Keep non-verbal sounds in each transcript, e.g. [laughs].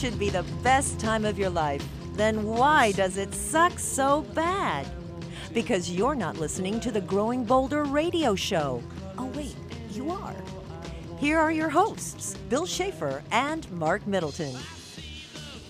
should be the best time of your life. Then why does it suck so bad? Because you're not listening to the Growing Bolder radio show. Oh, wait, you are. Here are your hosts, Bill Schaefer and Marc Middleton.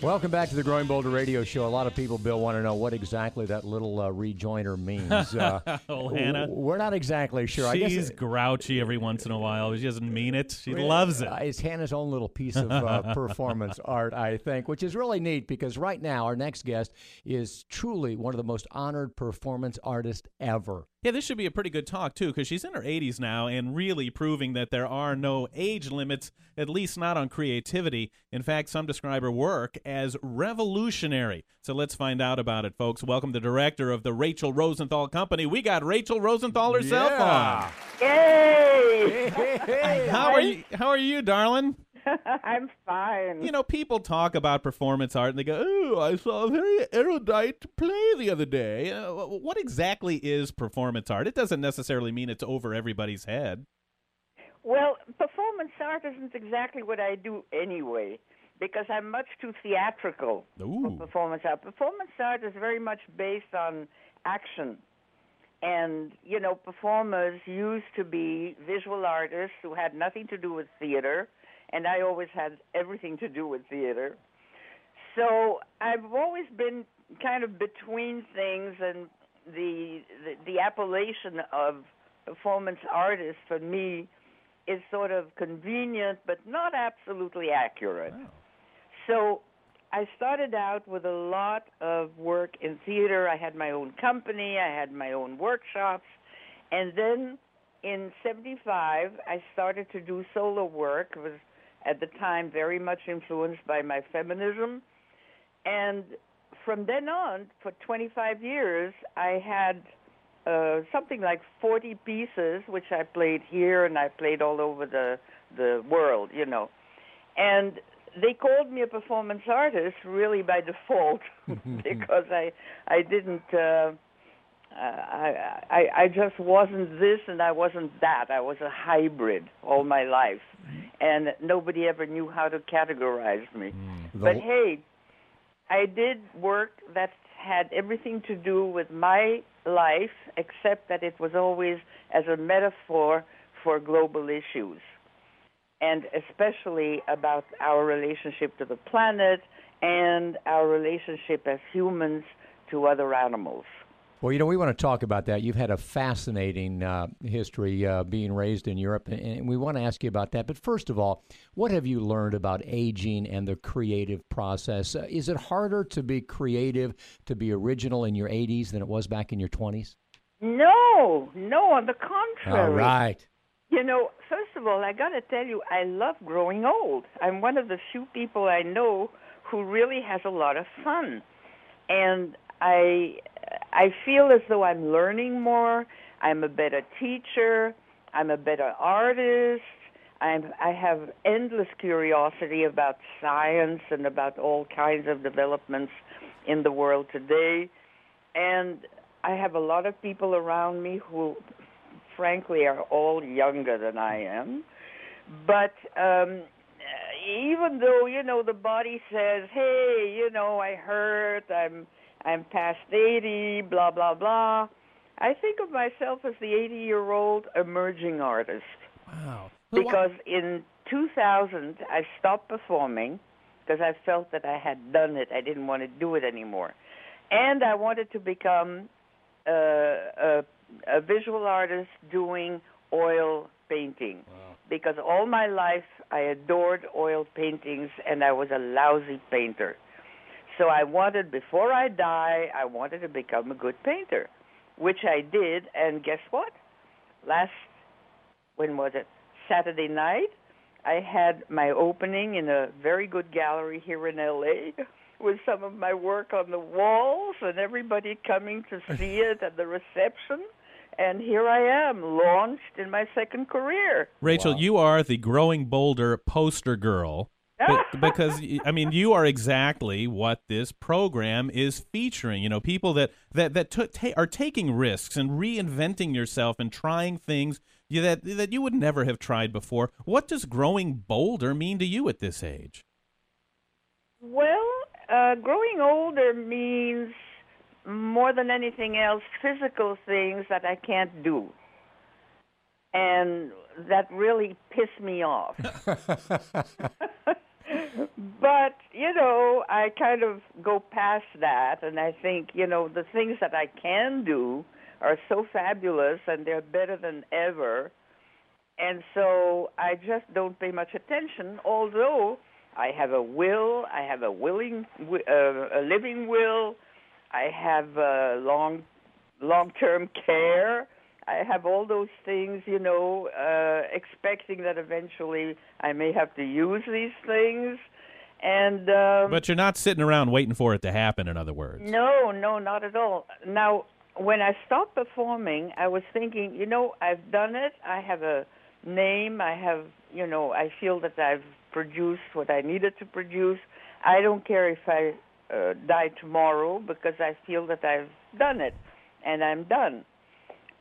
Welcome back to the Growing Bolder Radio Show. A lot of people, Bill, want to know what exactly that little uh, rejoiner means. Uh, [laughs] oh, Hannah. We're not exactly sure. She's I guess grouchy every once in a while. She doesn't mean it. She loves it. Uh, it's Hannah's own little piece of uh, [laughs] performance art, I think, which is really neat because right now our next guest is truly one of the most honored performance artists ever. Yeah, this should be a pretty good talk, too, because she's in her 80s now and really proving that there are no age limits, at least not on creativity. In fact, some describe her work as revolutionary. So let's find out about it, folks. Welcome the director of the Rachel Rosenthal Company. We got Rachel Rosenthal herself Yeah. on. Yay! Hey, hey, How are you? How are you, darling? [laughs] I'm fine. You know, people talk about performance art and they go, "Oh, I saw a very erudite play the other day." Uh, what exactly is performance art? It doesn't necessarily mean it's over everybody's head. Well, performance art isn't exactly what I do anyway, because I'm much too theatrical for performance art. Performance art is very much based on action. And, you know, performers used to be visual artists who had nothing to do with theater, and I always had everything to do with theater. So I've always been kind of between things, and the the, the appellation of performance artist for me is sort of convenient, but not absolutely accurate. So I started out with a lot of work in theater. I had my own company, I had my own workshops, and then in 75 I started to do solo work. It was at the time very much influenced by my feminism. And from then on, for 25 years, I had uh, something like 40 pieces, which I played here and I played all over the the world, you know. And they called me a performance artist really by default [laughs] [laughs] because I I didn't uh, I, I I just wasn't this and I wasn't that. I was a hybrid all my life, and nobody ever knew how to categorize me. Mm. But The- hey, I did work that had everything to do with my life, except that it was always as a metaphor for global issues, and especially about our relationship to the planet and our relationship as humans to other animals. Well, you know, we want to talk about that. You've had a fascinating uh, history uh, being raised in Europe, and- we want to ask you about that. But first of all, what have you learned about aging and the creative process? Uh, is it harder to be creative, to be original in your 80s than it was back in your 20s? No, no, on the contrary. All right. You know, first of all, I got to tell you, I love growing old. I'm one of the few people I know who really has a lot of fun. And I I feel as though I'm learning more. I'm a better teacher. I'm a better artist. I'm I have endless curiosity about science and about all kinds of developments in the world today. And I have a lot of people around me who frankly are all younger than I am. But um even though, you know, the body says, "Hey, you know, I hurt. I'm I'm past 80, blah blah blah." I think of myself as the 80-year-old emerging artist Wow. because in 2000 I stopped performing because I felt that I had done it. I didn't want to do it anymore, and I wanted to become uh, a, a visual artist doing oil painting because all my life I adored oil paintings and I was a lousy painter. So I wanted before I die, I wanted to become a good painter, which I did. And guess what? Last when was it? Saturday night, I had my opening in a very good gallery here in LA [laughs] with some of my work on the walls and everybody coming to [laughs] see it at the reception. And here I am, launched in my second career. Rachel, you are the Growing Bolder poster girl. Be- [laughs] because I mean, you are exactly what this program is featuring. You know, people that that that took ta- are taking risks and reinventing yourself and trying things that that you would never have tried before. What does growing bolder mean to you at this age? Well, uh, growing older means more than anything else physical things that I can't do. And that really piss me off. [laughs] [laughs] I kind of go past that and I think, you know, the things that I can do are so fabulous and they're better than ever. And so I just don't pay much attention, although I have a will, I have a willing, uh, a living will, I have uh, long, long-term care. I have all those things, you know, uh, expecting that eventually I may have to use these things. And um, but you're not sitting around waiting for it to happen. In other words, no, no, not at all. Now, when I stopped performing, I was thinking, you know, I've done it. I have a name. I have, you know, I feel that I've produced what I needed to produce. I don't care if I uh, die tomorrow because I feel that I've done it and I'm done.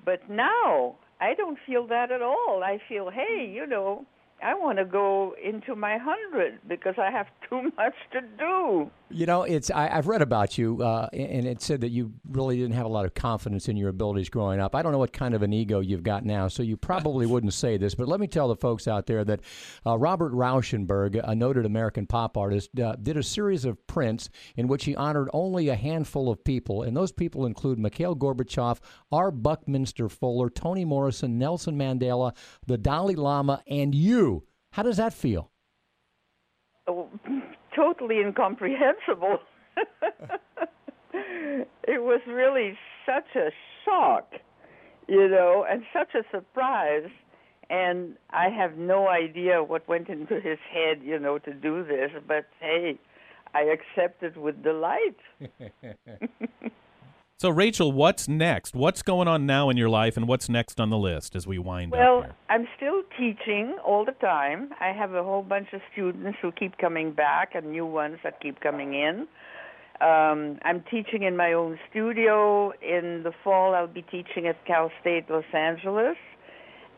But now I don't feel that at all. I feel, hey, you know, I want to go into my hundred because I have too [laughs] much to do. You know, it's I, have read about you, uh, and it said that you really didn't have a lot of confidence in your abilities growing up. I don't know what kind of an ego you've got now, so you probably [laughs] wouldn't say this, but let me tell the folks out there that uh, Robert Rauschenberg, a noted American pop artist, uh, did a series of prints in which he honored only a handful of people, and those people include Mikhail Gorbachev, R. Buckminster Fuller, Toni Morrison, Nelson Mandela, the Dalai Lama, and you. How does that feel? Oh totally incomprehensible. [laughs] it was really such a shock, you know, and such a surprise. And I have no idea what went into his head, you know, to do this. But hey, I accept it with delight. [laughs] So, Rachel, what's next? What's going on now in your life, and what's next on the list as we wind well, up? Well, I'm still teaching all the time. I have a whole bunch of students who keep coming back and new ones that keep coming in. Um, I'm teaching in my own studio. In the fall, I'll be teaching at Cal State Los Angeles.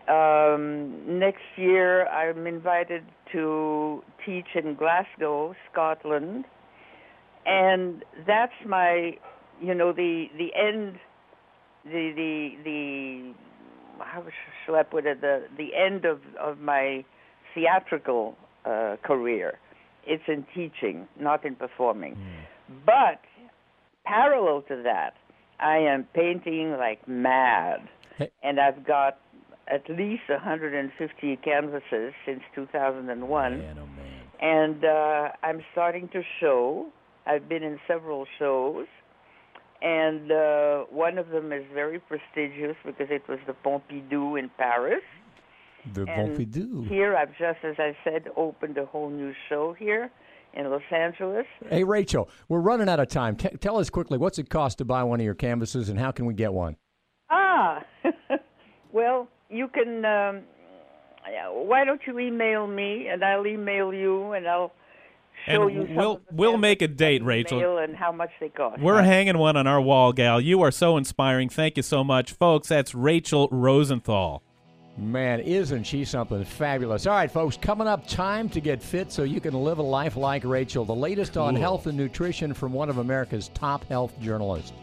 Um, next year, I'm invited to teach in Glasgow, Scotland. And that's my you know the the end the the the how shall I put it the the end of of my theatrical uh, career. It's in teaching, not in performing. Mm. But parallel to that, I am painting like mad, hey. and I've got at least 150 canvases since 2001. Man, oh man. And uh, I'm starting to show. I've been in several shows and uh, one of them is very prestigious because it was the Pompidou in Paris. The and Pompidou. Here, I've just, as I said, opened a whole new show here in Los Angeles. Hey, Rachel, we're running out of time. T- tell us quickly what's it cost to buy one of your canvases, and how can we get one? Ah, [laughs] well, you can. Um, why don't you email me, and I'll email you, and I'll show and you we'll we'll make a date, Rachel. And how much they cost. We're hanging one on our wall, gal. You are so inspiring. Thank you so much, folks. That's Rachel Rosenthal. Man, isn't she something fabulous? All right, folks, coming up, time to get fit so you can live a life like Rachel. The latest on health and nutrition from one of America's top health journalists.